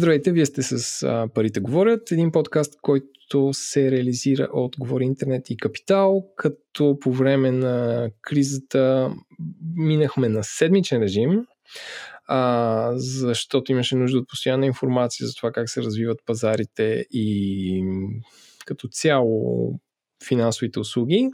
Здравейте, вие сте с а, Парите говорят, един подкаст, който се реализира от Говори Интернет и Капитал, като по време на кризата минахме на седмичен режим, а, защото имаше нужда от постоянна информация за това как се развиват пазарите и като цяло финансовите услуги.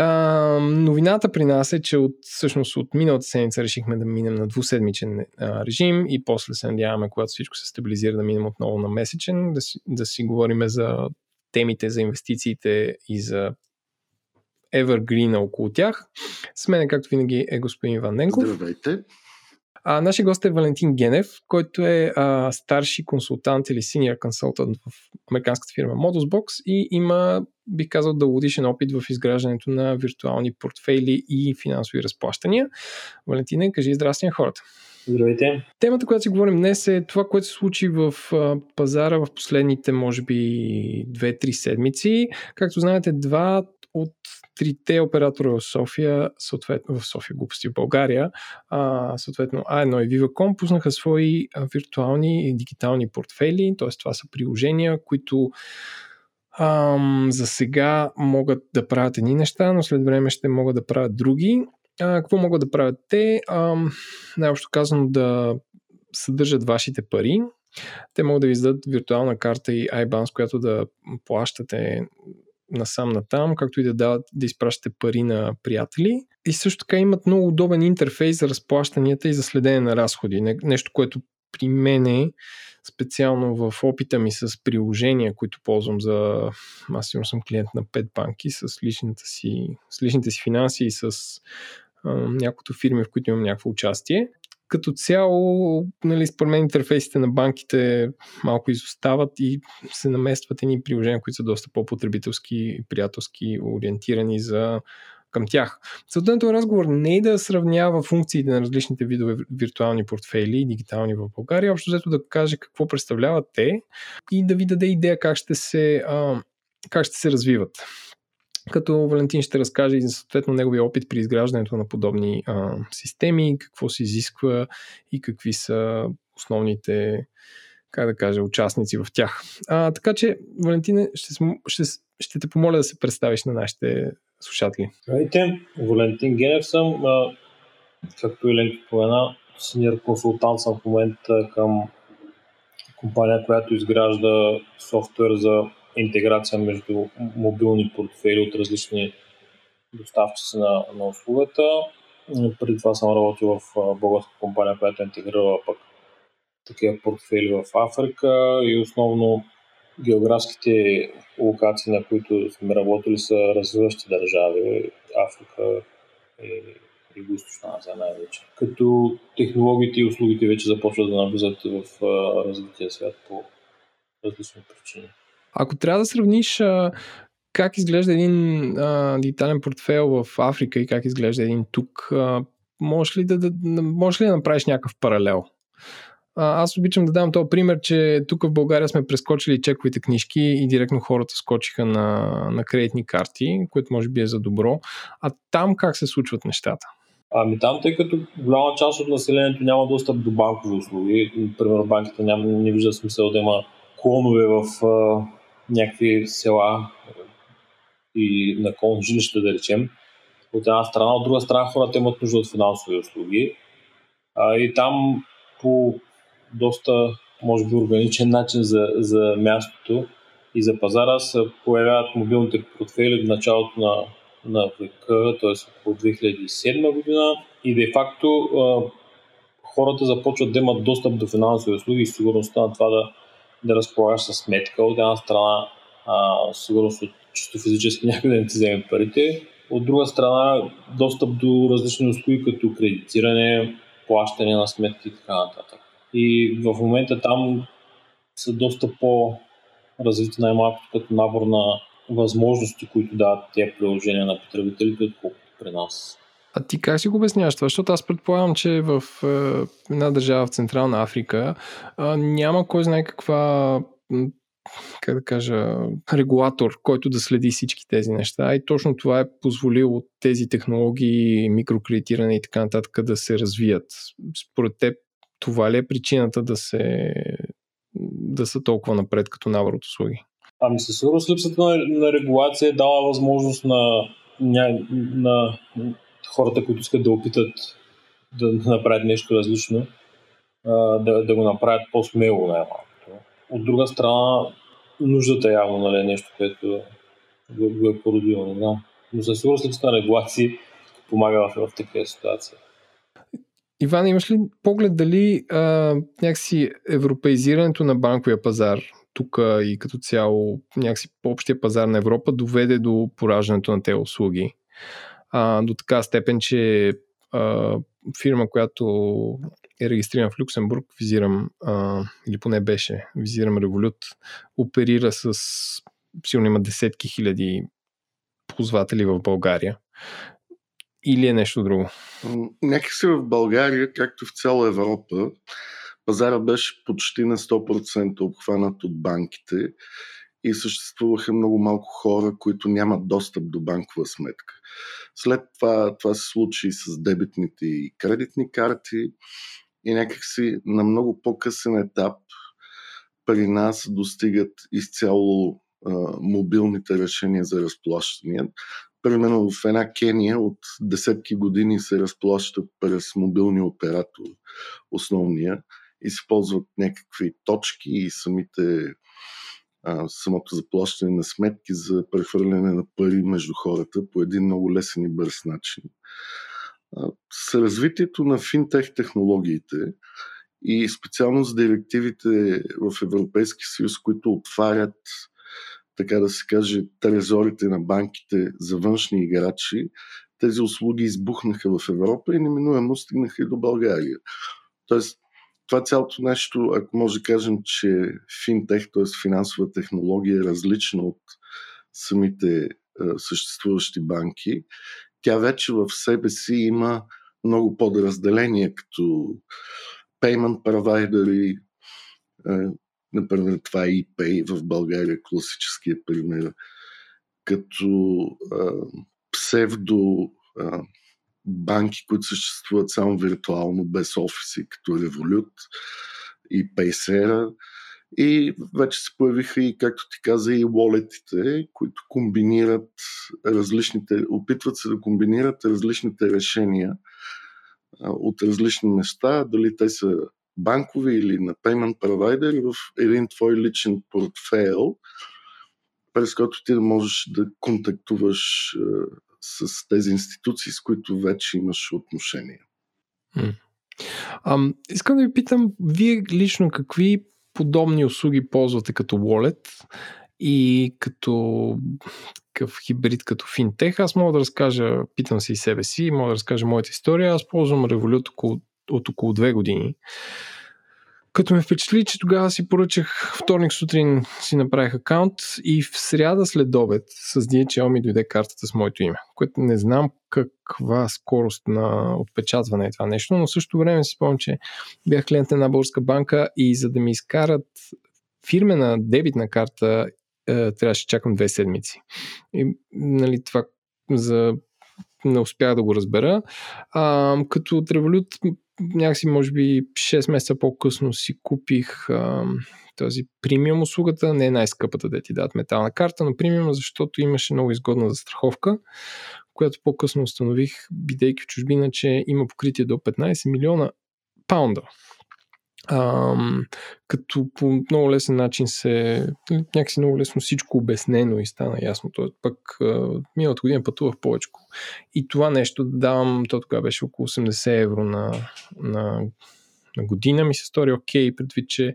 А, новината при нас е, че от, всъщност от миналата седмица решихме да минем на двуседмичен а, режим и после се надяваме, когато всичко се стабилизира, да минем отново на месечен, да си, да си говорим за темите за инвестициите и за Evergreen около тях. С мен, както винаги, е господин Иван Ненков. Здравейте. А, нашия гост е Валентин Генев, който е а, старши консултант или senior консултант в американската фирма Modusbox и има, бих казал, дългогодишен опит в изграждането на виртуални портфейли и финансови разплащания. Валентине, кажи здрасти на хората. Здравейте. Темата, която си говорим днес е това, което се случи в пазара в последните, може би, 2-3 седмици. Както знаете, два от трите оператора в София, съответно в София глупости в България, а, съответно A1 и Viva.com пуснаха свои виртуални и дигитални портфели, т.е. това са приложения, които ам, за сега могат да правят едни неща, но след време ще могат да правят други. А, какво могат да правят те? Ам, най-общо казано да съдържат вашите пари, те могат да ви издадат виртуална карта и IBAN, с която да плащате насам на там, както и да, дават, да изпращате пари на приятели. И също така имат много удобен интерфейс за разплащанията и за следене на разходи. Нещо, което при мен е специално в опита ми с приложения, които ползвам за... Аз сигурно съм клиент на 5 банки с, личната си, с личните си финанси и с няколко фирми, в които имам някакво участие като цяло, нали, според мен интерфейсите на банките малко изостават и се наместват едни приложения, които са доста по-потребителски и приятелски ориентирани за към тях. Целта на този разговор не е да сравнява функциите на различните видове виртуални портфейли и дигитални в България, общо взето да каже какво представляват те и да ви даде идея как ще се, а, как ще се развиват като Валентин ще разкаже и съответно неговия опит при изграждането на подобни а, системи, какво се изисква и какви са основните как да кажа, участници в тях. А, така че, Валентине, ще, ще, ще те помоля да се представиш на нашите слушатели. Здравейте, Валентин Генев съм. А, както и Ленко спомена, синьор консултант съм в момента към компания, която изгражда софтуер за интеграция между мобилни портфели от различни доставчици на, на услугата. Преди това съм работил в българска компания, която е интегрирала пък такива портфели в Африка и основно географските локации, на които сме работили, са развиващи държави. Африка и Юго-Источна Азия най-вече. Като технологиите и услугите вече започват да навлизат в развития свят по различни причини. Ако трябва да сравниш а, как изглежда един а, дигитален портфел в Африка и как изглежда един тук, а, можеш, ли да, да, можеш ли да направиш някакъв паралел? А, аз обичам да дам този пример, че тук в България сме прескочили чековите книжки и директно хората скочиха на, на кредитни карти, което може би е за добро. А там как се случват нещата? Ами там, тъй като голяма част от населението няма достъп до банкови услуги, примерно банките няма, не вижда смисъл да има клонове в някакви села и на колон жилища, да речем, от една страна, от друга страна хората имат нужда от финансови услуги. А, и там по доста, може би, органичен начин за, за мястото и за пазара се появяват мобилните портфели в началото на, на века, т.е. около 2007 година и де-факто хората започват да имат достъп до финансови услуги и сигурността на това да да разполагаш с сметка. От една страна, а, сигурност от чисто физически някъде да не ти вземе парите. От друга страна, достъп до различни услуги, като кредитиране, плащане на сметки и така нататък. И в момента там са доста по-развити най-малкото като набор на възможности, които дават тези приложения на потребителите, отколкото при нас. А ти как си го обясняваш това? Защото аз предполагам, че в е, една държава в Централна Африка е, няма кой знае каква как да кажа, регулатор, който да следи всички тези неща. И точно това е позволило тези технологии, микрокредитиране и така нататък да се развият. Според теб, това ли е причината да се да са толкова напред като набор от услуги? Ами със сигурност липсата на, на регулация дава възможност на, на, на хората, които искат да опитат да направят нещо различно, да, да го направят по-смело най-малкото. От друга страна, нуждата явно нали, е нещо, което го, го е породило, не знам. Но със сигурност липсата на регулации помага в, в такива ситуации. Иван, имаш ли поглед дали а, някакси европеизирането на банковия пазар тук и като цяло някакси по общия пазар на Европа доведе до пораждането на тези услуги? А, до така степен, че а, фирма, която е регистрирана в Люксембург, визирам, а, или поне беше, визирам Revolut, оперира с, силно има десетки хиляди ползватели в България. Или е нещо друго? Някакси в България, както в цяла Европа, пазара беше почти на 100% обхванат от банките и съществуваха много малко хора, които нямат достъп до банкова сметка. След това това се случи с дебитните и кредитни карти и някакси на много по-късен етап при нас достигат изцяло а, мобилните решения за разплащания. Примерно в една Кения от десетки години се разплащат през мобилни оператори основния и се ползват някакви точки и самите самото заплащане на сметки за прехвърляне на пари между хората по един много лесен и бърз начин. А, с развитието на финтех технологиите и специално с директивите в Европейски съюз, които отварят така да се каже, трезорите на банките за външни играчи, тези услуги избухнаха в Европа и неминуемо стигнаха и до България. Тоест, това цялото нещо, ако може да кажем, че финтех, т.е. финансова технология е различна от самите е, съществуващи банки, тя вече в себе си има много подразделения, като payment provider, е, например това е ePay в България, класическия пример, като е, псевдо е, банки, които съществуват само виртуално, без офиси, като Revolut и Paysera. И вече се появиха и, както ти каза, и walletите, които комбинират различните, опитват се да комбинират различните решения от различни места, дали те са банкови или на payment provider в един твой личен портфейл, през който ти можеш да контактуваш с тези институции, с които вече имаш отношение. А, искам да ви питам, вие лично какви подобни услуги ползвате като Wallet и като такъв хибрид като финтех. Аз мога да разкажа, питам се и себе си, мога да разкажа моята история. Аз ползвам Revolut от около две години. Като ме впечатли, че тогава си поръчах вторник сутрин си направих акаунт и в сряда след обед с DHL ми дойде картата с моето име, което не знам каква скорост на отпечатване е това нещо, но в същото време си спомням, че бях клиент на една българска банка и за да ми изкарат фирмена дебитна карта е, трябваше да чакам две седмици. И нали, това за не успях да го разбера. А, като от Revolut някакси може би 6 месеца по-късно си купих а, тази премиум услугата, не е най-скъпата да ти дадат метална карта, но премиум, защото имаше много изгодна застраховка, която по-късно установих, бидейки в чужбина, че има покритие до 15 милиона паунда ам, като по много лесен начин се, някакси много лесно всичко обяснено и стана ясно. Тоест, пък миналата година пътувах повече. И това нещо да давам, то тогава беше около 80 евро на, на, на година, ми се стори окей, предвид, че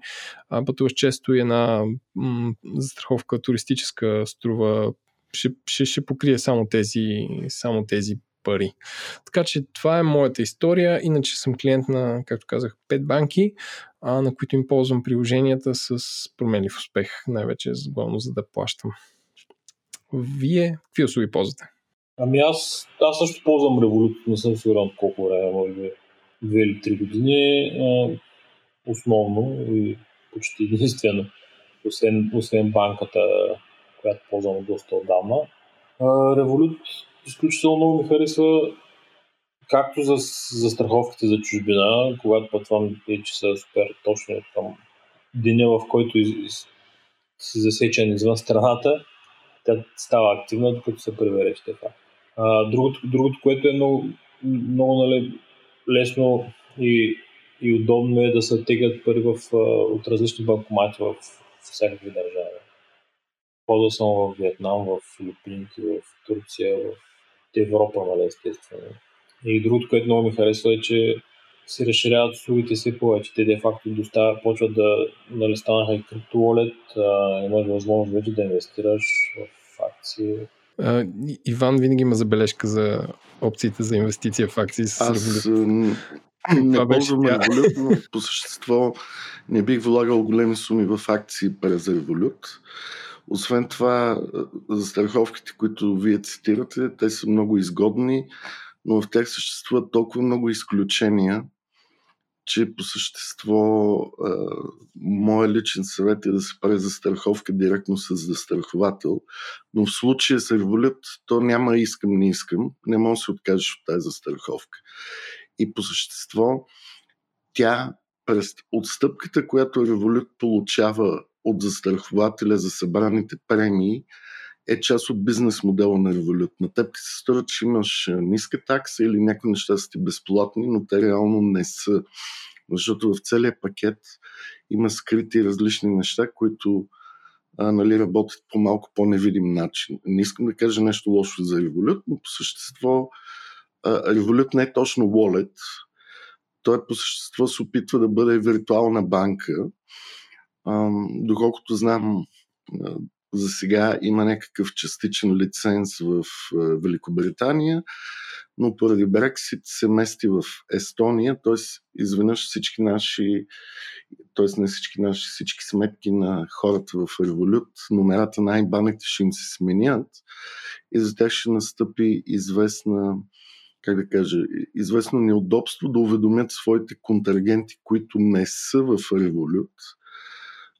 а, пътуваш често и една м- застраховка туристическа струва ще, ще, ще покрие само тези, само тези пари. Така че това е моята история. Иначе съм клиент на, както казах, 5 банки, а, на които им ползвам приложенията с променлив успех, най-вече главно за да плащам. Вие какви услуги ползвате? Ами аз, аз също ползвам Revolut, не съм сигурен колко време, може би 2 или 3 години. А, основно и почти единствено, освен, освен банката, която ползвам доста отдавна. Revolut изключително много ми харесва както за, за страховките за чужбина, когато пътвам и че са супер точни към деня, в който из, из, си засечен извън страната, тя става активна, докато се превере Штефа. А, другото, другото, което е много, много нали, лесно и, и удобно е да се тегат пари в, от различни банкомати в всякакви държави. Ходил съм в Виетнам, в Филипинки, в Турция, в Европа, нали, естествено. И другото, което много ми харесва е, че се разширяват услугите си повече. Те де-факто доставят, почват да, нали, станаха и криптовалет, имаш възможност вече да инвестираш в акции. А, Иван винаги има забележка за опциите за инвестиция в акции с Аз не ползвам револют, но по същество не бих влагал големи суми в акции през револют. Освен това, за страховките, които вие цитирате, те са много изгодни, но в тях съществуват толкова много изключения, че по същество моят личен съвет е да се прави застраховка директно с застраховател. Но в случая с револют, то няма искам, не искам. Не може да се откажеш от тази застраховка. И по същество, тя през отстъпката, която револют получава от застрахователя за събраните премии, е част от бизнес модела на револют. На теб ти се струва, че имаш ниска такса или някои неща са ти безплатни, но те реално не са. Защото в целия пакет има скрити различни неща, които а, нали, работят по малко по-невидим начин. Не искам да кажа нещо лошо за револют, но по същество револют не е точно wallet. Той по същество се опитва да бъде виртуална банка. Доколкото знам, за сега има някакъв частичен лиценз в Великобритания, но поради Брексит се мести в Естония, т.е. изведнъж всички наши, т.е. не всички наши, всички сметки на хората в Револют, номерата на айбаните ще им се сменят и за тях ще настъпи известна как да кажа, известно неудобство да уведомят своите контрагенти, които не са в Револют,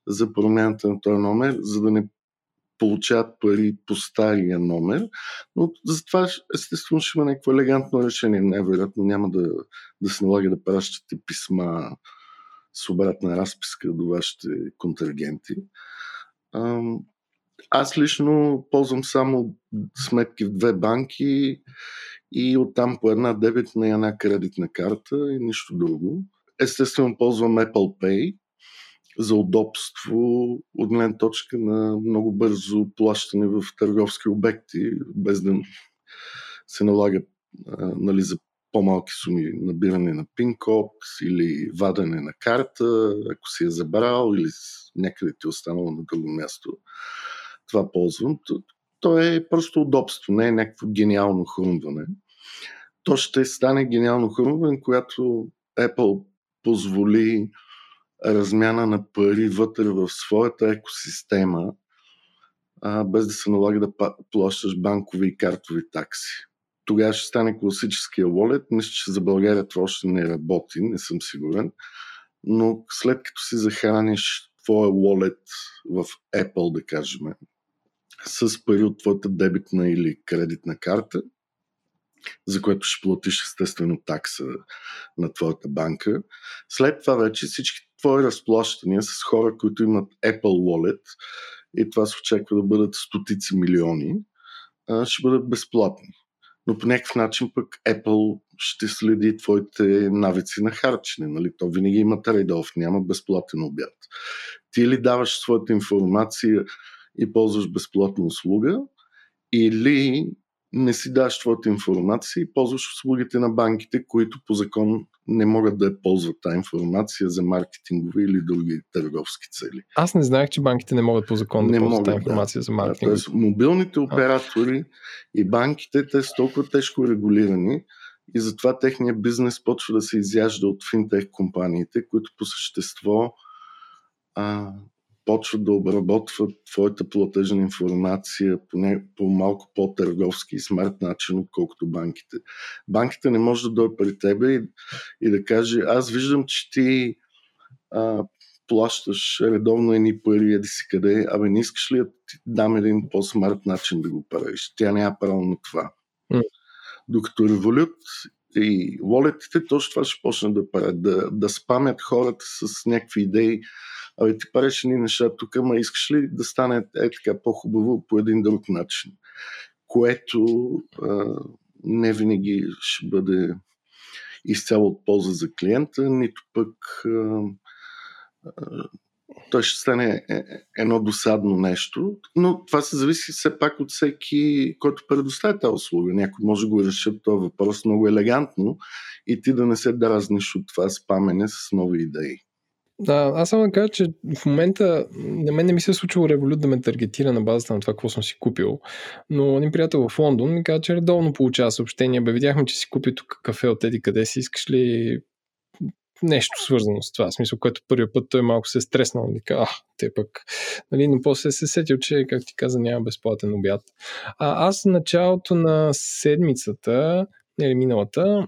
за промяната на този номер, за да не получават пари по стария номер, но за това естествено ще има някакво елегантно решение. Най-вероятно няма да, да се налага да пращате писма с обратна разписка до вашите контрагенти. Аз лично ползвам само сметки в две банки и оттам по една дебетна и една кредитна карта и нищо друго. Естествено ползвам Apple Pay, за удобство от гледна точка на много бързо плащане в търговски обекти, без да се налага нали, за по-малки суми набиране на пин-код или вадене на карта, ако си е забрал или някъде ти е останало на друго място. Това ползвам. То е просто удобство, не е някакво гениално хрумване. То ще стане гениално хрумване, когато Apple позволи размяна на пари вътре в своята екосистема, а, без да се налага да плащаш банкови и картови такси. Тогава ще стане класическия wallet. Мисля, че за България това още не работи, не съм сигурен. Но след като си захраниш твоя wallet в Apple, да кажем, с пари от твоята дебитна или кредитна карта, за което ще платиш естествено такса на твоята банка. След това вече всички твои разплащания с хора, които имат Apple Wallet и това се очаква да бъдат стотици милиони, ще бъдат безплатни. Но по някакъв начин пък Apple ще следи твоите навици на харчене. Нали? То винаги има трейдов, няма безплатен обяд. Ти или даваш своята информация и ползваш безплатна услуга, или не си даш твоята информация и ползваш услугите на банките, които по закон не могат да я ползват тази информация за маркетингови или други търговски цели. Аз не знаех, че банките не могат по закон да ползват тази информация да. за маркетинг. Тоест, мобилните оператори а. и банките, те са толкова тежко регулирани и затова техният бизнес почва да се изяжда от финтех компаниите, които по същество а, почват да обработват твоята платежна информация по, не, по малко по-търговски и смарт начин, отколкото банките. Банките не може да дойде при тебе и, и да каже, аз виждам, че ти а, плащаш редовно едни пари, еди си къде, абе не искаш ли да ти дам един по-смарт начин да го правиш? Тя няма право на това. Mm. Докато револют и волетите, точно това ще почнат да правят, да, да спамят хората с някакви идеи, абе ти пареш ни неща тук, ама искаш ли да стане е така по-хубаво по един друг начин? Което а, не винаги ще бъде изцяло от полза за клиента, нито пък а, а, той ще стане е, е, едно досадно нещо, но това се зависи все пак от всеки, който предоставя тази услуга. Някой може да го реши този въпрос много елегантно и ти да не се дразниш от това спамене с нови идеи. Да, аз само да кажа, че в момента на мен не ми се е случило Revolut да ме таргетира на базата на това, какво съм си купил. Но един приятел в Лондон ми каза, че редовно получава съобщения. Бе, видяхме, че си купи тук кафе от еди къде си, искаш ли нещо свързано с това. В смисъл, което първият път той малко се е стреснал. Вика, а, те пък. Нали, но после се сетил, че, как ти каза, няма безплатен обяд. А аз в началото на седмицата, или миналата,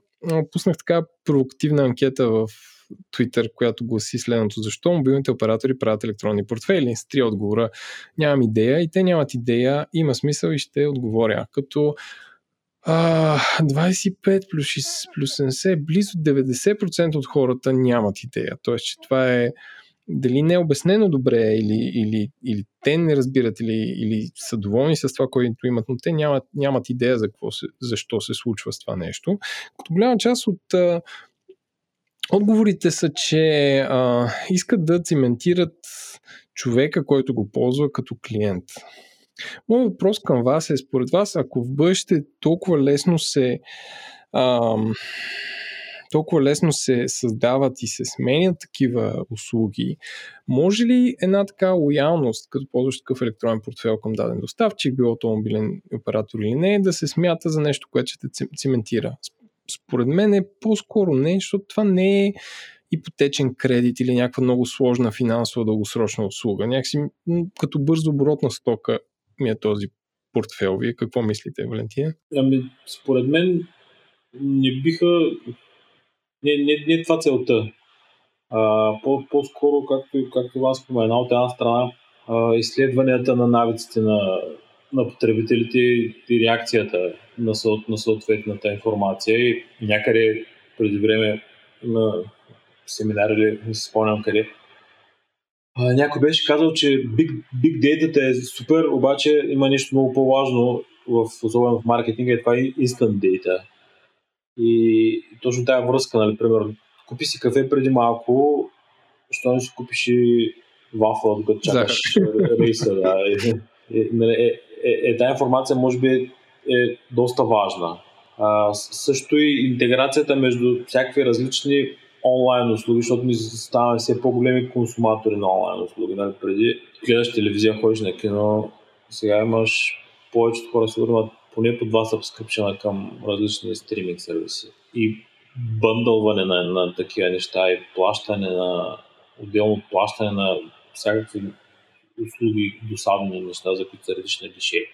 пуснах така провокативна анкета в Twitter, която гласи следното. Защо мобилните оператори правят електронни портфели? С три отговора. Нямам идея и те нямат идея. Има смисъл и ще отговоря. Като а, 25 плюс, 6, плюс 70, близо 90% от хората нямат идея. Тоест, че това е дали не е обяснено добре или, или, или те не разбират или, или са доволни с това, което имат, но те нямат, нямат идея за какво се, защо се случва с това нещо. Като голяма част от отговорите са, че а, искат да циментират човека, който го ползва като клиент. Моят въпрос към вас е, според вас, ако в бъдеще толкова лесно се ам, толкова лесно се създават и се сменят такива услуги, може ли една така лоялност, като ползваш такъв електронен портфел към даден доставчик, било то мобилен оператор или не, да се смята за нещо, което ще те циментира? Според мен е по-скоро не, защото това не е ипотечен кредит или някаква много сложна финансова дългосрочна услуга. Някакси като бързо оборотна стока ми е този портфел. Вие какво мислите, Валентина? Ами, според мен не биха... Не, не, не е това целта. А, по, по-скоро, както, както вас спомена, от една страна изследванията на навиците на, на потребителите и реакцията на, на съответната информация и някъде преди време на семинар или не си спомням къде, а, някой беше казал, че big, big data е супер, обаче има нещо много по-важно, в, особено в маркетинга, е това instant data. И точно тази връзка, нали, примерно, купи си кафе преди малко, що не си купиш и вафла, докато чакаш рейса. Да. Е, е, е, е, е, информация може би е, доста важна. А, също и интеграцията между всякакви различни онлайн услуги, защото ми ставаме все по-големи консуматори на онлайн услуги. Нали, преди гледаш телевизия, ходиш на кино, сега имаш повечето хора сигурно поне по два сабскрипшена към различни стриминг сервиси. И бъндълване на, на такива неща и плащане на отделно плащане на всякакви услуги, досадни неща, за които са различни гише.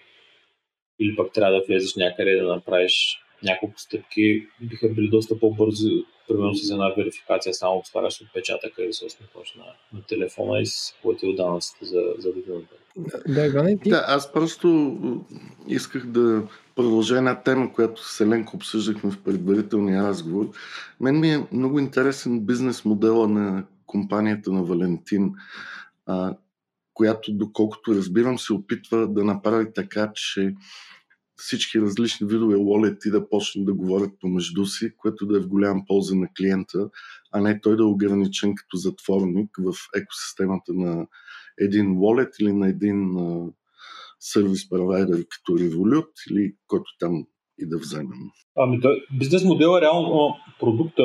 Или пък трябва да влезеш някъде да направиш няколко стъпки, биха били доста по-бързи примерно с една верификация само слагаш отпечатъка или собствено на, на телефона и си платил данъците за, за годината. Да, Иване, ти? Да, аз просто исках да продължа една тема, която с Еленко обсъждахме в предварителния разговор. Мен ми е много интересен бизнес модела на компанията на Валентин, а, която, доколкото разбирам, се опитва да направи така, че всички различни видове wallet да почнат да говорят помежду си, което да е в голям полза на клиента, а не той да е ограничен като затворник в екосистемата на един wallet или на един сервис провайдер като Revolut или който там и да вземем. Ами, той, бизнес модел е реално продукта,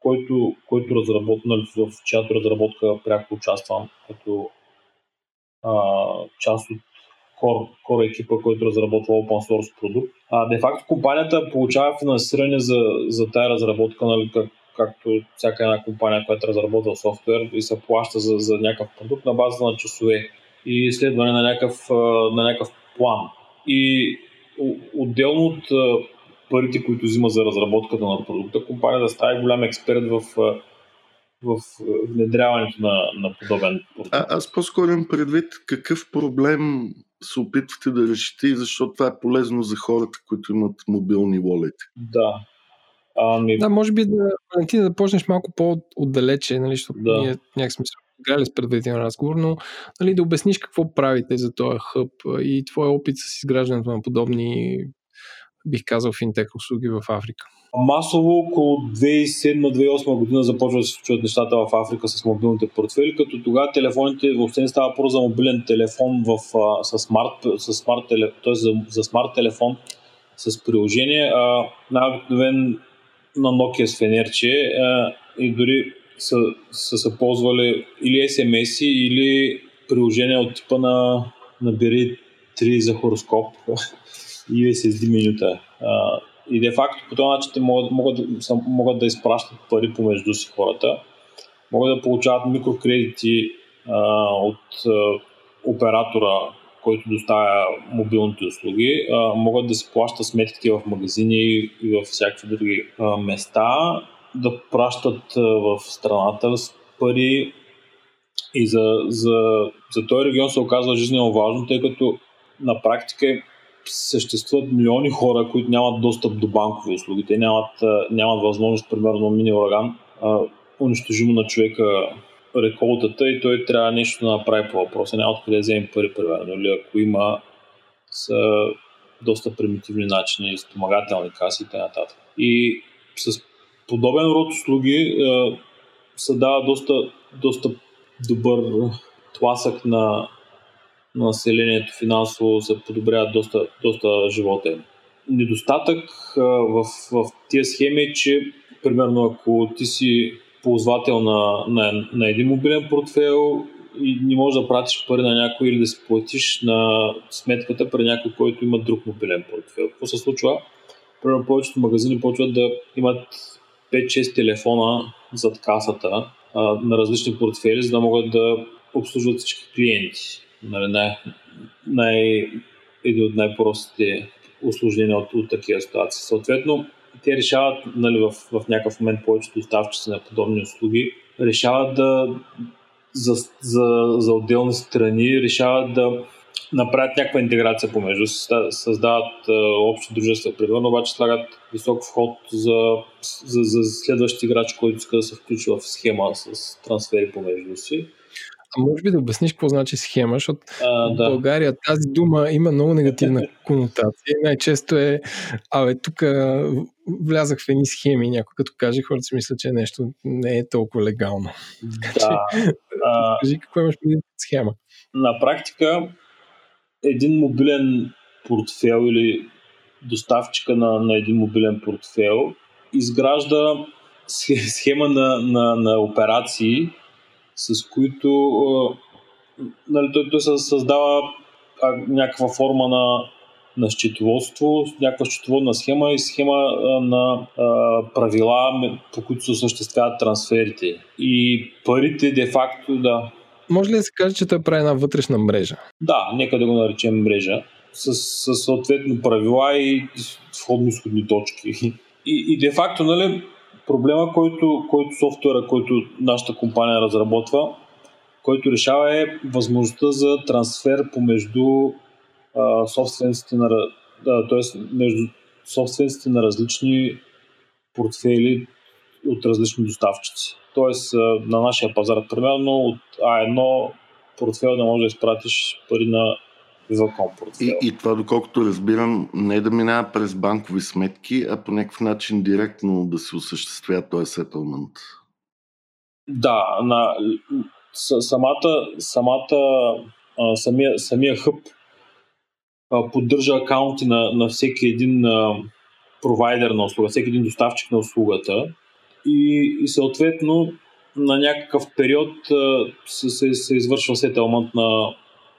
който, който разработва, нали, в чиято разработка пряко участвам като а, част от core, екипа, който разработва open source продукт. Де факто компанията получава финансиране за, за тая разработка, нали, как, както всяка една компания, която разработва софтуер и се плаща за, за някакъв продукт на база на часове и изследване на някакъв, на някакъв план. И отделно от парите, които взима за разработката на продукта, компанията става голям експерт в в внедряването на, на подобен продукт. А, аз по-скоро имам предвид какъв проблем се опитвате да решите и защото това е полезно за хората, които имат мобилни волети. Да. Ами... Да, може би да, Валентина, да почнеш малко по-отдалече, нали, защото да. ние някак смисъл играли с предварителен разговор, но нали, да обясниш какво правите за този хъб и твой опит с изграждането на подобни, бих казал, финтех услуги в Африка. Масово около 2007-2008 година започват да се случват нещата в Африка с мобилните портфели, като тогава телефоните въобще не става просто за мобилен телефон в, с смарт, с смарт, т.е. За, за смарт телефон с приложение, а най-обикновен на Nokia с фенерче а, и дори са, са се ползвали или SMS или приложение от типа на набери 3 за хороскоп и SSD менюта. И де факто по този начин те могат, могат, могат да изпращат пари помежду си хората, могат да получават микрокредити а, от а, оператора, който доставя мобилните услуги, а, могат да се плащат сметките в магазини и в всякакви други а, места, да пращат в страната с пари. И за, за, за този регион се оказва жизненно важно, тъй като на практика съществуват милиони хора, които нямат достъп до банкови услуги. Те нямат, нямат възможност, примерно, мини ураган, унищожимо на човека реколтата и той трябва нещо да направи по въпроса. Няма откъде да вземе пари, примерно. Или ако има са доста примитивни начини, спомагателни каси и т.н. И с подобен род услуги се дава доста, доста добър тласък на, на населението финансово се подобряват доста, доста живота им. Недостатък в, в тия схеми е, че примерно ако ти си ползвател на, на, на един мобилен портфел и не можеш да пратиш пари на някой или да си платиш на сметката при някой, който има друг мобилен портфел. Какво се случва? Примерно повечето магазини почват да имат 5-6 телефона зад касата а, на различни портфели, за да могат да обслужват всички клиенти нали, най, най, един от най-простите осложнения от, от такива ситуации. Съответно, те решават нали, в, в някакъв момент повечето доставчици на подобни услуги, решават да за, за, за отделни страни, решават да направят някаква интеграция помежду си, създават а, общи дружества, примерно, обаче слагат висок вход за, за, за следващ играч, който иска да се включи в схема с трансфери помежду си а може би да обясниш какво значи схема, защото а, да. в България тази дума има много негативна конотация. Най-често е, абе, тук влязах в едни схеми, някой като каже, хората си мислят, че нещо не е толкова легално. Да. а, кажи какво имаш преди схема. На практика, един мобилен портфел или доставчика на, на един мобилен портфел изгражда схема на, на, на операции, с които нали, той, той се създава някаква форма на, на счетоводство, някаква счетоводна схема и схема а, на а, правила, по които се осъществяват трансферите. И парите де-факто, да. Може ли да се каже, че той прави една вътрешна мрежа? Да, нека да го наречем мрежа. С, с съответно правила и входно-изходни точки. И, и де-факто, нали, проблема, който, който софтуера, който нашата компания разработва, който решава е възможността за трансфер помежду а, собствениците на, да, т.е. между собствениците на различни портфели от различни доставчици. Тоест на нашия пазар, примерно от А1 портфел да може да изпратиш пари на и, и това, доколкото разбирам, не е да минава през банкови сметки, а по някакъв начин директно да се осъществява този сетълмент. Да, на, самата, самата самия, самия хъб поддържа акаунти на, на всеки един провайдер на услуга, всеки един доставчик на услугата и, и съответно на някакъв период се, се, се извършва сетълмент на,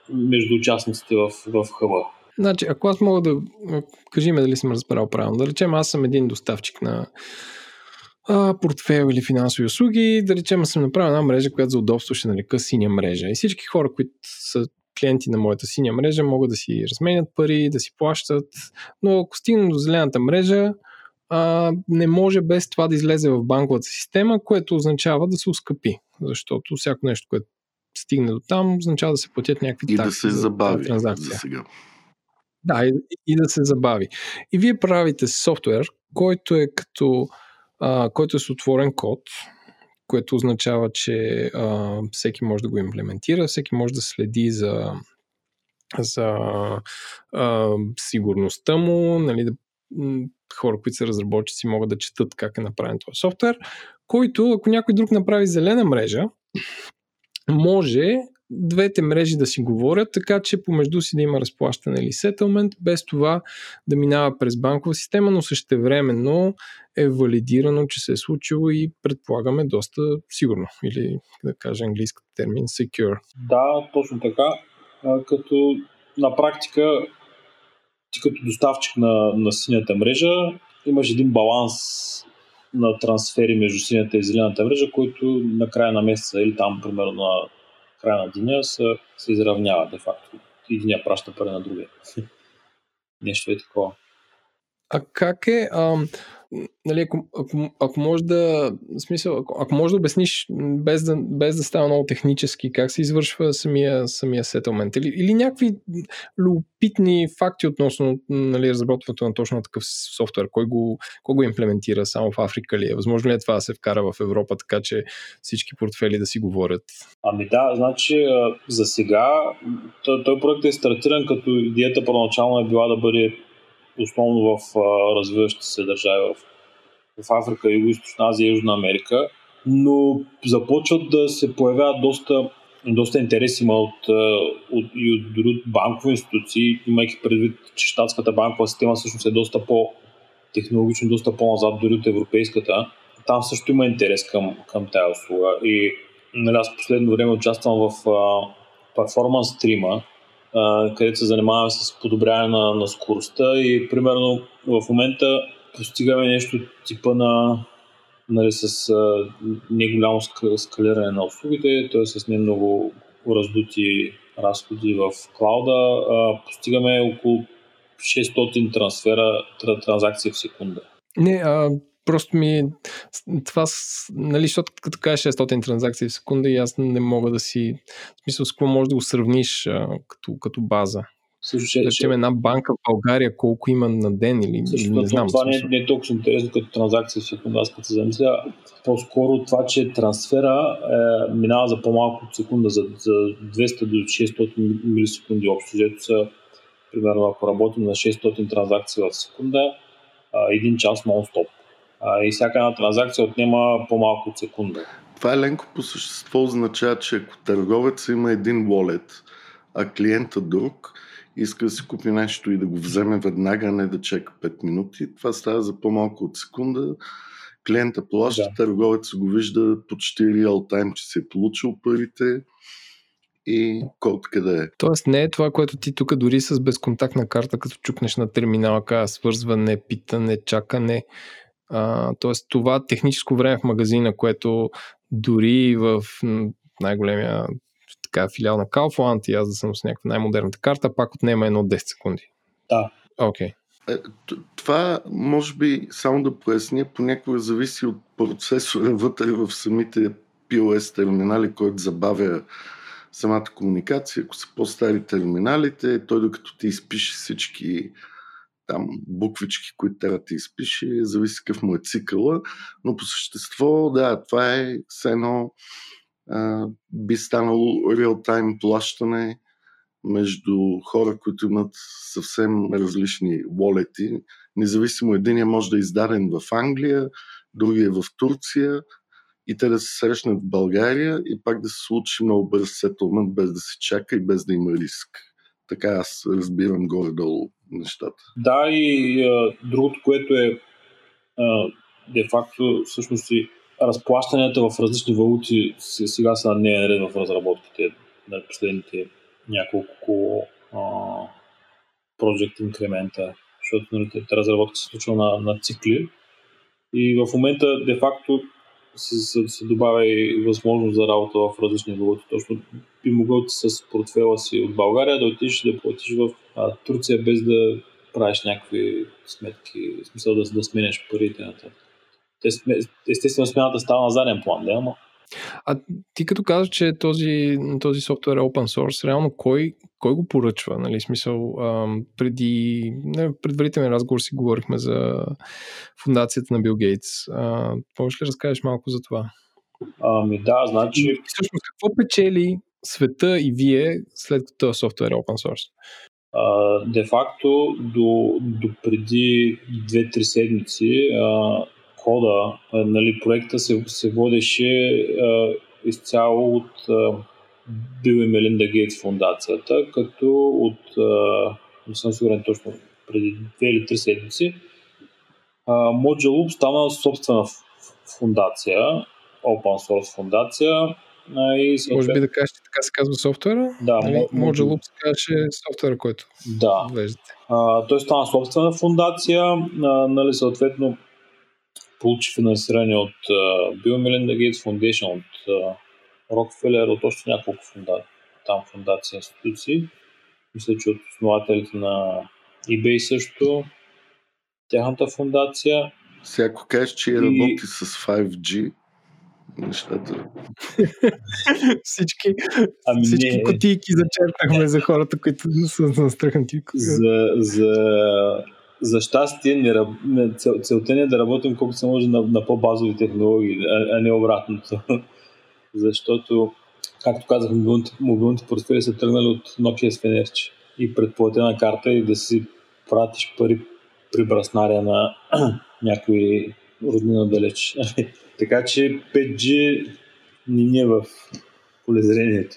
между участниците в, в хъба. Значи, ако аз мога да... Кажи ме дали съм разбрал правилно. Да речем, аз съм един доставчик на а, портфел или финансови услуги. Да речем, аз съм направил една мрежа, която за удобство ще нарека синя мрежа. И всички хора, които са клиенти на моята синя мрежа, могат да си разменят пари, да си плащат. Но ако стигнем до зелената мрежа, а, не може без това да излезе в банковата система, което означава да се ускъпи. Защото всяко нещо, което стигне до там, означава да се платят някакви и такси да се забави за транзакция. За сега. Да, и, и да се забави. И вие правите софтуер, който е като а, който е с отворен код, което означава, че а, всеки може да го имплементира, всеки може да следи за, за а, сигурността му, нали, да, хора, които са разработчици, могат да четат как е направен този софтуер, който, ако някой друг направи зелена мрежа, може двете мрежи да си говорят, така че помежду си да има разплащане или сетълмент, без това да минава през банкова система, но същевременно е валидирано, че се е случило и предполагаме доста сигурно, или да кажа английски термин secure. Да, точно така. Като на практика ти като доставчик на, на синята мрежа имаш един баланс на трансфери между синята и зелената мрежа, който на края на месеца или там примерно на края на деня се, се изравнява де факто. Единия праща пари на другия. Нещо е такова. А как е, а, нали, ако, ако, ако може да, смисъл, ако, ако може да обясниш, без да, без да става много технически, как се извършва самия, самия сетълмент или, или някакви любопитни факти относно нали, разработването на точно такъв софтуер, кой го, кой го имплементира, само в Африка ли е, възможно ли е това да се вкара в Европа, така че всички портфели да си говорят? Ами да, значи за сега той проект е стартиран като идеята първоначално е била да бъде основно в развиващите се държави в, в Африка, Юго-Источна Азия и Южна Америка, но започват да се появяват доста, доста интерес има от, от, и от, от банкови институции, имайки предвид, че щатската банкова система всъщност е доста по технологично, доста по-назад дори от европейската. Там също има интерес към, към тази услуга. И нали, аз последно време участвам в перформанс стрима, където се занимаваме с подобряване на, на скоростта и примерно в момента постигаме нещо типа на нали, с а, неголямо скалиране на услугите, т.е. с не много раздути разходи в клауда, а, постигаме около 600 трансфера, транзакции в секунда. Не, а, просто ми това, нали, защото като кажеш 600 транзакции в секунда и аз не мога да си, в смисъл с какво можеш да го сравниш а, като, като база. Също, да речем една банка в България колко има на ден или, също, или не знам. Това не, не е толкова интересно като транзакция в секунда, аз като се замисля. По-скоро това, че трансфера е, минава за по-малко от секунда, за, за 200 до 600 милисекунди общо. Взето са, примерно, ако работим на 600 транзакции в секунда, един час нон-стоп а, и всяка една транзакция отнема по-малко от секунда. Това е ленко по същество означава, че ако търговец има един wallet, а клиента друг, иска да си купи нещо и да го вземе веднага, а не да чека 5 минути, това става за по-малко от секунда. Клиента плаща, да. търговец го вижда почти реал тайм, че се е получил парите и код къде е. Тоест не е това, което ти тук дори с безконтактна карта, като чукнеш на терминала, казва свързване, питане, чакане, а, тоест това техническо време в магазина, което дори в най-големия така, филиал на Kaufland и аз да съм с някаква най-модерната карта, пак отнема едно 10 секунди. Да. Окей. Okay. Е, това, може би, само да поясня, понякога зависи от процесора вътре в самите POS терминали, който забавя самата комуникация. Ако са по-стари терминалите, той докато ти изпише всички там буквички, които трябва да ти изпише, зависи какъв му е цикъла, но по същество, да, това е все едно а, би станало реал-тайм плащане между хора, които имат съвсем различни волети. Независимо единия може да е издаден в Англия, другия в Турция и те да се срещнат в България и пак да се случи много бърз сетълмент, без да се чака и без да има риск. Така аз разбирам горе-долу нещата. Да, и а, другото, което е де-факто всъщност и разплащанията в различни валути сега са на ред в разработките на последните няколко а, project инкремента, защото нали, разработка се случва на, на цикли и в момента де-факто се, се, добавя и възможност за работа в различни валути. Точно би могъл с портфела си от България да отидеш да платиш в а, Турция без да правиш някакви сметки, в смисъл да, да сменяш парите на. Естествено, смяната става на заден план, да, ама а ти като казваш, че този, този софтуер е open source, реално кой, кой го поръчва? Нали? Смисъл, ам, преди не, предварителен разговор си говорихме за фундацията на Бил Гейтс. А, можеш ли разкажеш малко за това? Ами да, значи... Всъщност, какво печели света и вие след като този софтуер е open source? де факто до, до преди 2-3 седмици а, кода, а, нали, проекта се, се водеше а, изцяло от а, Бил и Мелинда Гейтс фундацията, като от, а, не съм сигурен точно, преди 2 или 3 седмици, а, Moduloop стана собствена фундация, open source фундация, и съответ... Може би да кажеш, така се казва софтуера? Да. Нали? Може Loop се казваше софтуера, който да. веждате. А, той стана собствена фундация, а, нали, съответно получи финансиране от Bill Melinda Gates Foundation, от Rockefeller, от още няколко фунда... там фундации институции. Мисля, че от основателите на eBay също, тяхната фундация. Сега ако кажеш, че и... работи с 5G, нещата. всички ами всички не... кутийки зачерпахме за хората, които са настръхнати. За, за, за щастие не, не, цел, целта ни е да работим колкото се може на, на по-базови технологии, а, а не обратното. Защото, както казах, мобилните, мобилните портфели са тръгнали от Nokia с фенерче и предплатена карта и да си пратиш пари при браснаря на някой роднина далеч. Така че 5G ни е в полезрението.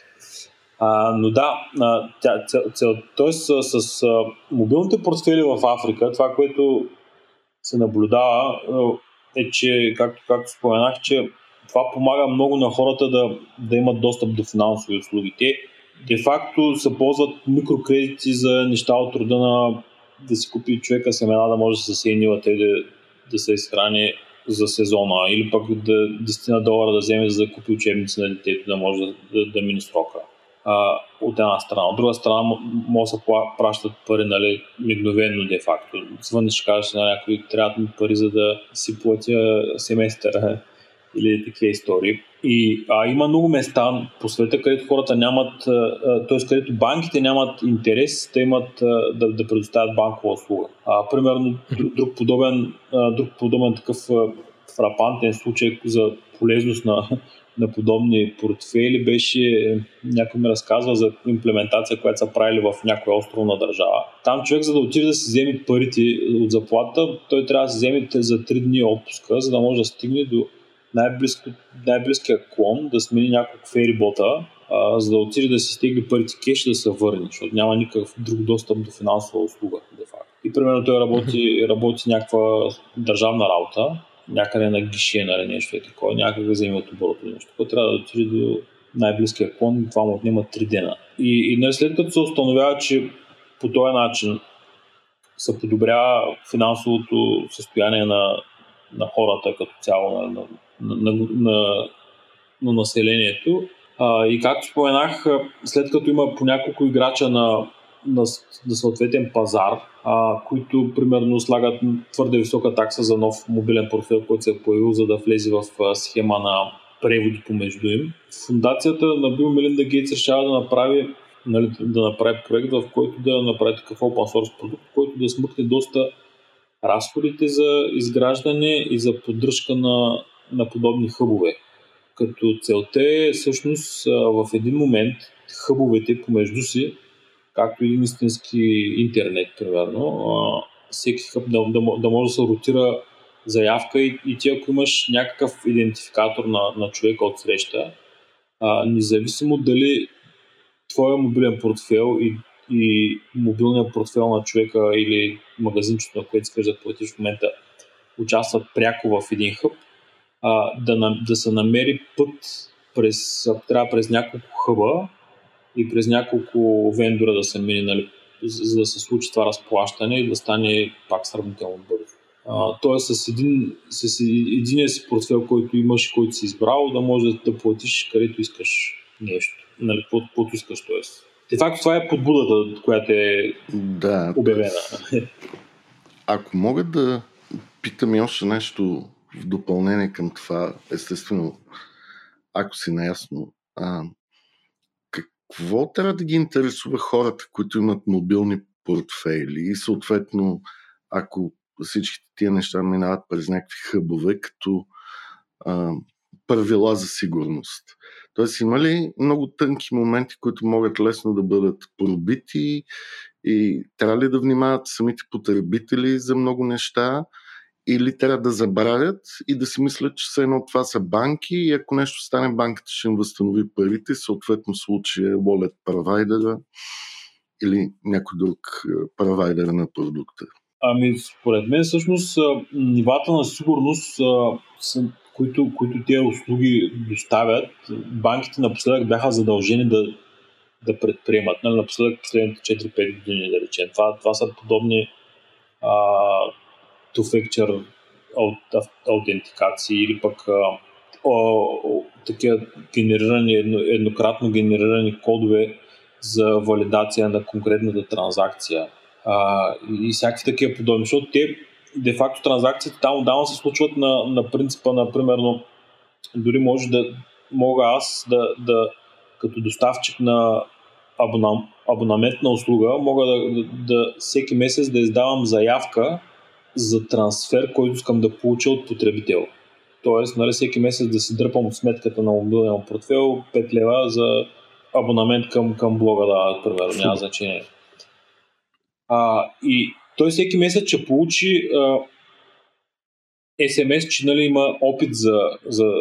А, но да, тя, цел, т.е. С, с, с мобилните портфели в Африка, това, което се наблюдава, е, че, както, както споменах, че това помага много на хората да, да имат достъп до финансови услуги. Те де-факто се ползват микрокредити за неща от рода на да си купи човека семена, да може да се сейнива те да, да се изхрани за сезона или пък да 10 долара да вземе за да купи учебници на детето, да може да, да, да мине срока. А, от една страна. От друга страна може да се пращат пари нали, мигновенно де факто. Звъниш, кажеш на някой, трябва ми пари за да си платя семестъра или такива истории. И а, има много места по света, където хората нямат, т.е. където банките нямат интерес да имат да, да предоставят банкова услуга. А, примерно друг подобен, друг подобен такъв фрапантен случай за полезност на, на подобни портфели беше, някой ми разказва за имплементация, която са правили в някоя островна държава. Там човек, за да отиде да си вземе парите от заплата, той трябва да си вземе за 3 дни отпуска, за да може да стигне до най-близкия клон да смени няколко ферибота, а, за да отиде да си стегли парите кеш и да се върне, защото няма никакъв друг достъп до финансова услуга, де факто. И примерно той работи, работи някаква държавна работа, някъде на гише, нали, нещо е такова, някак да вземе от оборота нещо. Такова трябва да отиде до най-близкия клон, това му отнема 3 дена. И, и нали, след като се установява, че по този начин се подобрява финансовото състояние на, на хората като цяло, на, на, на, на, на, на населението. А, и както споменах, след като има по няколко играча на, на, на съответен пазар, а, които примерно слагат твърде висока такса за нов мобилен портфел, който се е появил, за да влезе в схема на преводи помежду им. Фундацията на Бил Мелинда Гейтс решава да направи, нали, да направи проект, в който да направи такъв open source продукт, който да смъкне доста разходите за изграждане и за поддръжка на, на подобни хъбове. Като целта е всъщност в един момент хъбовете помежду си, както и истински интернет, примерно, всеки хъб да, да, да може да се ротира заявка и, и ти ако имаш някакъв идентификатор на, на човека от среща, а, независимо дали твоя мобилен портфел и, и мобилният портфел на човека или магазинчето, на което искаш да платиш в момента, участват пряко в един хъб, а, да, да се намери път през, трябва през няколко хъба и през няколко вендора да се мине, нали, за да се случи това разплащане и да стане пак сравнително бързо. тоест с, един, с единия си портфел, който имаш, който си избрал, да може да, да платиш където искаш нещо. Нали, каквото искаш, т.е. Де факто това е подбудата, която е да, обявена. Ако мога да питам и още нещо в допълнение към това, естествено, ако си наясно, а, какво трябва да ги интересува хората, които имат мобилни портфейли и съответно, ако всичките тия неща минават през някакви хъбове, като а, правила за сигурност. Тоест има ли много тънки моменти, които могат лесно да бъдат пробити и трябва ли да внимават самите потребители за много неща или трябва да забравят и да си мислят, че все едно това са банки и ако нещо стане, банката ще им възстанови парите, съответно случая wallet провайдера или някой друг провайдер на продукта. Ами, според мен, всъщност, нивата на сигурност, които, които тези услуги доставят, банките напоследък бяха задължени да, да предприемат. Нали, напоследък последните 4-5 години, да речем. Това, това са подобни а, two-factor аутентикации или пък а, такива генерирани, едно, еднократно генерирани кодове за валидация на конкретната транзакция. А, и всякакви такива подобни, защото те де-факто транзакциите там отдавна се случват на, на принципа на, примерно, дори може да мога аз да, да като доставчик на абонам, абонаментна услуга, мога да, да, да всеки месец да издавам заявка за трансфер, който искам да получа от потребител. Тоест, нали, всеки месец да си дърпам от сметката на мобилния портфел 5 лева за абонамент към, към блога, да, примерно, няма значение. А, и той всеки месец ще получи а, SMS, че нали, има опит за, за,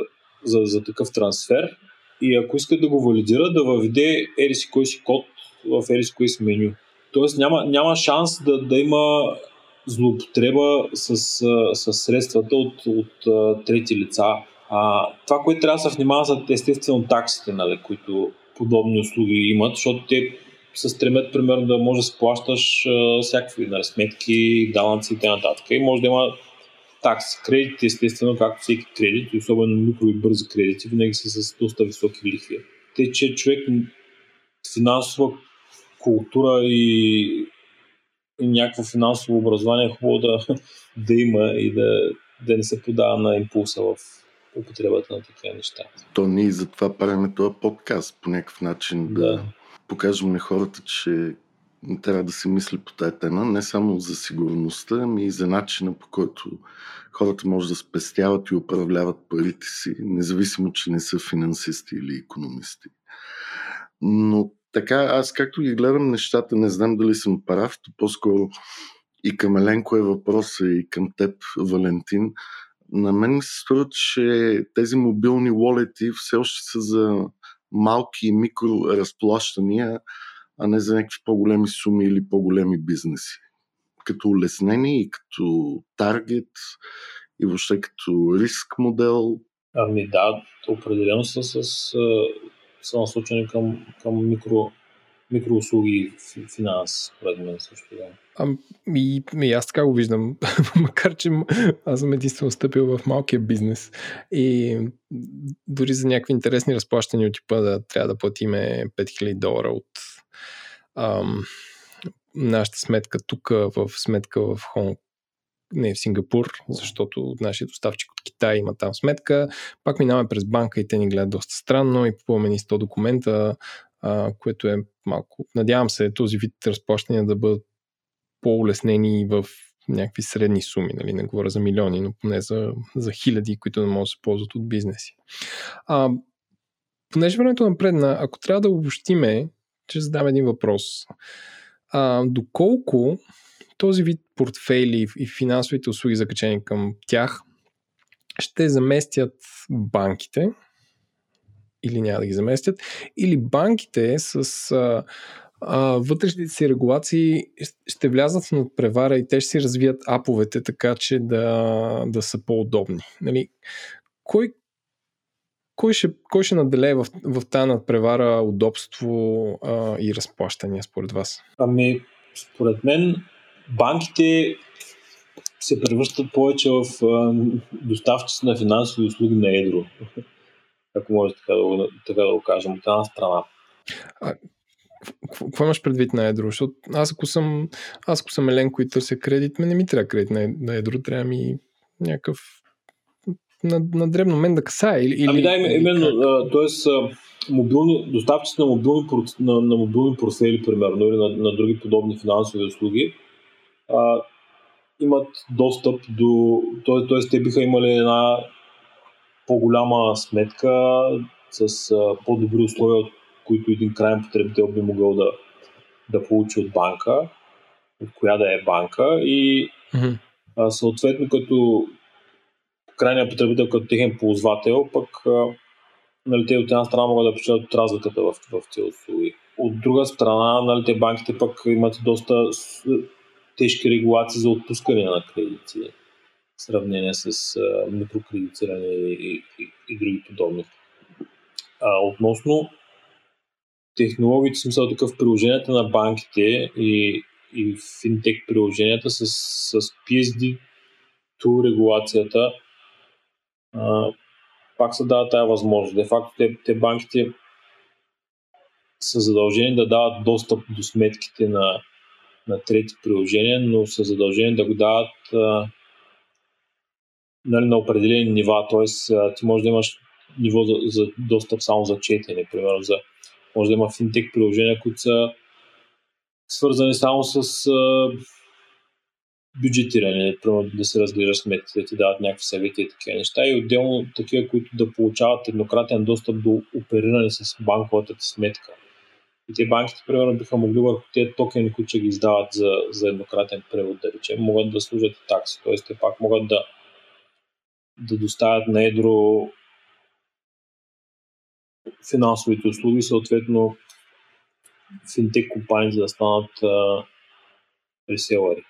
за, за такъв трансфер и ако иска да го валидира, да въведе ериси кой си код в ериси кой си меню. Тоест няма, няма шанс да, да има злоупотреба с, с средствата от, от, трети лица. А, това, което трябва да се внимава са естествено таксите, нали, които подобни услуги имат, защото те се стремят, примерно, да може да сплащаш всякакви нали, сметки, данъци и т.н. И може да има такси. Кредити, естествено, както всеки кредит, особено микро и бързи кредити, винаги са с доста високи лихви. Те, че човек финансова култура и някакво финансово образование е хубаво да, да има и да, да не се подава на импулса в употребата на такива неща. То ние затова правим този подкаст по някакъв начин да, да покажем на хората, че трябва да се мисли по тази тема, не само за сигурността, ами и за начина по който хората може да спестяват и управляват парите си, независимо, че не са финансисти или економисти. Но така, аз както ги гледам нещата, не знам дали съм прав, то по-скоро и към Еленко е въпроса и към теб, Валентин. На мен се струва, че тези мобилни волети все още са за малки микро разплащания, а не за някакви по-големи суми или по-големи бизнеси. Като улеснение и като таргет и въобще като риск модел. Ами да, определено са с, са насочени към, към микро, микроуслуги и финанс, според мен също да. Ами, и аз така го виждам, макар че аз съм единствено стъпил в малкия бизнес и дори за някакви интересни разплащания от типа да трябва да платиме 5000 долара от ам, нашата сметка тук в сметка в Хонг не в Сингапур, защото нашия доставчик от Китай има там сметка. Пак минаваме през банка и те ни гледат доста странно и попълваме ни 100 документа, а, което е малко... Надявам се този вид разплащания да бъдат по-улеснени в някакви средни суми, нали? не говоря за милиони, но поне за, за хиляди, които не могат да се ползват от бизнеси. А, понеже времето напредна, ако трябва да обобщиме, ще задам един въпрос. А, доколко този вид портфейли и финансовите услуги, закачени към тях, ще заместят банките или няма да ги заместят, или банките с а, а, вътрешните си регулации ще влязат в надпревара и те ще си развият аповете така, че да, да са по-удобни. Нали? Кой, кой ще, кой ще наделее в, в тази надпревара удобство а, и разплащания според вас? Ами, според мен банките се превръщат повече в доставчици на финансови услуги на едро. Ако може така да го, така да го кажем, от една страна. А, какво имаш предвид на едро? Защото аз ако съм, аз ако съм Еленко и търся кредит, не ми трябва кредит на, на едро, трябва ми някакъв на, на дребно мен да касае. Или, ами да, именно, т.е. мобилни, доставчици на мобилни, на, на мобилни портфели, примерно, или на, на други подобни финансови услуги, а, имат достъп до... Т.е. те биха имали една по-голяма сметка с а, по-добри условия, от които един крайен потребител би могъл да, да получи от банка, от коя да е банка и Мгм. а, съответно като крайният потребител, като техен ползвател, пък а, нали, те от една страна могат да печелят от разликата в, в тези услуги. От друга страна, нали, те банките пък имат доста тежки регулации за отпускане на кредити в сравнение с а, микрокредитиране и, и, и други подобни. А, относно технологиите, в смисъл такъв приложенията на банките и, и финтек приложенията с, с PSD to регулацията а, пак се дава тая възможност. Де факто те, те банките са задължени да дават достъп до сметките на, на трети приложения, но са задължени да го дават а, нали, на определени нива. А, ти може да имаш ниво за, за достъп само за четене, примерно за може да има финтек приложения, които са свързани само с а, бюджетиране, примерно да се разглеждаш сметките, да ти дават някакви съвети и такива неща и отделно такива, които да получават еднократен достъп до опериране с банковата ти сметка. И те банките, примерно, биха могли върху тези токени, които ще ги издават за, за еднократен превод, да речем, могат да служат и такси. Тоест, те пак могат да, да доставят на едро финансовите услуги, съответно финтек компаниите да станат а, реселери.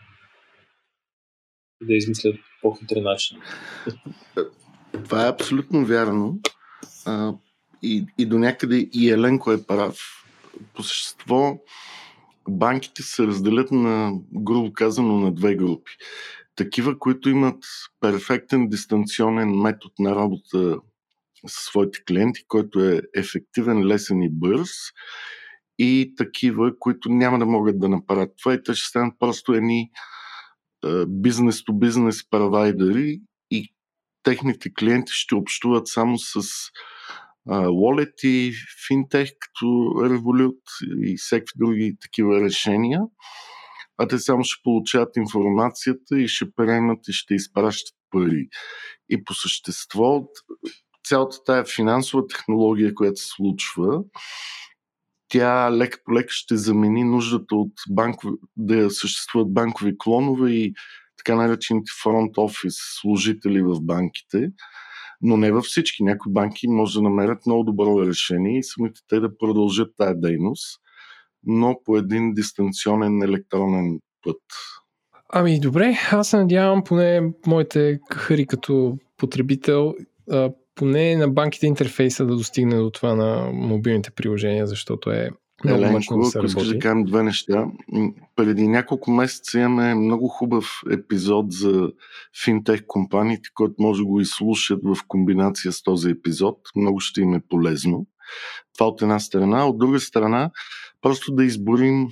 Да измислят по-хитри начини. Това е абсолютно вярно. А, и, и до някъде и Еленко е прав. По същество, банките се разделят на, грубо казано, на две групи. Такива, които имат перфектен дистанционен метод на работа с своите клиенти, който е ефективен, лесен и бърз, и такива, които няма да могат да направят това и те ще станат просто едни бизнес-то-бизнес провайдери и техните клиенти ще общуват само с Wallet и финтех, като Revolut и всеки други такива решения, а те само ще получават информацията и ще приемат и ще изпращат пари. И по същество цялата тая финансова технология, която се случва, тя лека по лека ще замени нуждата от банкови, да съществуват банкови клонове и така наречените фронт офис служители в банките, но не във всички. Някои банки може да намерят много добро решение и самите те да продължат тая дейност, но по един дистанционен електронен път. Ами добре, аз се надявам поне моите кахари като потребител поне на банките интерфейса да достигне до това на мобилните приложения, защото е много да се ако искаш да кажем две неща. Преди няколко месеца имаме много хубав епизод за финтех компаниите, който може да го изслушат в комбинация с този епизод. Много ще им е полезно. Това от една страна. От друга страна, просто да изборим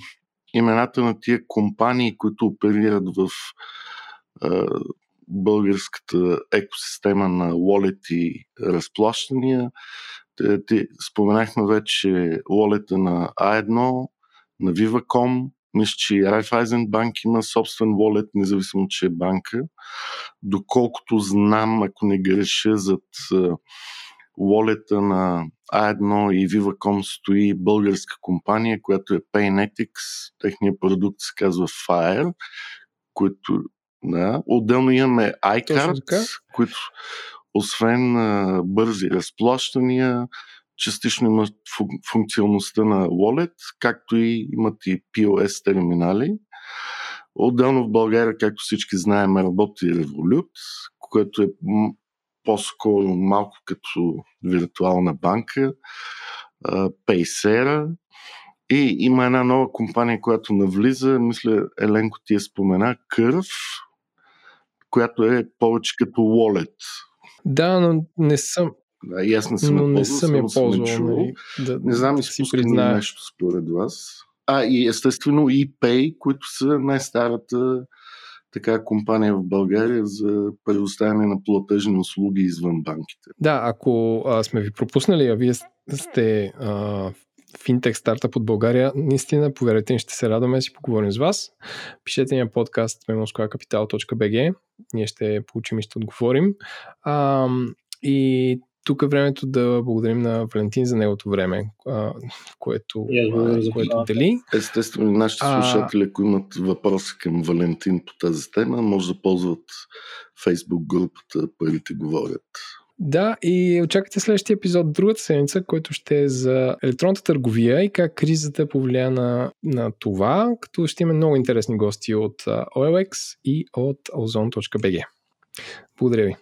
имената на тия компании, които оперират в е, българската екосистема на wallet и разплащания. Те, те, споменахме вече wallet на A1, на Viva.com, мисля, че и Raiffeisen Bank има собствен wallet, независимо, че е банка. Доколкото знам, ако не греша, зад wallet на A1 и Viva.com стои българска компания, която е Paynetics. Техният продукт се казва Fire, който да. Отделно имаме Точно iCard, така. които освен а, бързи разплащания, частично имат фун- функционалността на Wallet, както и имат и POS терминали. Отделно в България, както всички знаем, работи Revolut, което е по-скоро малко като виртуална банка, Paysera, и има една нова компания, която навлиза, мисля, Еленко ти я спомена, Кърв, която е повече като Wallet. Да, но не съм, Да, и аз не съм но не ползвал, съм я съм ползвал. чувал. Нали, да, Не знам, да си изпуска ли призная. нещо според вас. А, и естествено ePay, които са най-старата така компания в България за предоставяне на платежни услуги извън банките. Да, ако а, сме ви пропуснали, а вие сте а, финтех стартъп от България, наистина, повярвайте ни, ще се радваме да си поговорим с вас. Пишете ни на подкаст memoskapital.bg ние ще получим и ще отговорим. А, И тук е времето да благодарим на Валентин за неговото време, а, което, а, което дели. Естествено, нашите слушатели, ако имат въпроси към Валентин по тази тема, може да ползват фейсбук групата Парите говорят. Да, и очаквайте следващия епизод другата седмица, който ще е за електронната търговия и как кризата повлия на, на това, като ще има много интересни гости от OLX и от ozon.bg. Благодаря ви.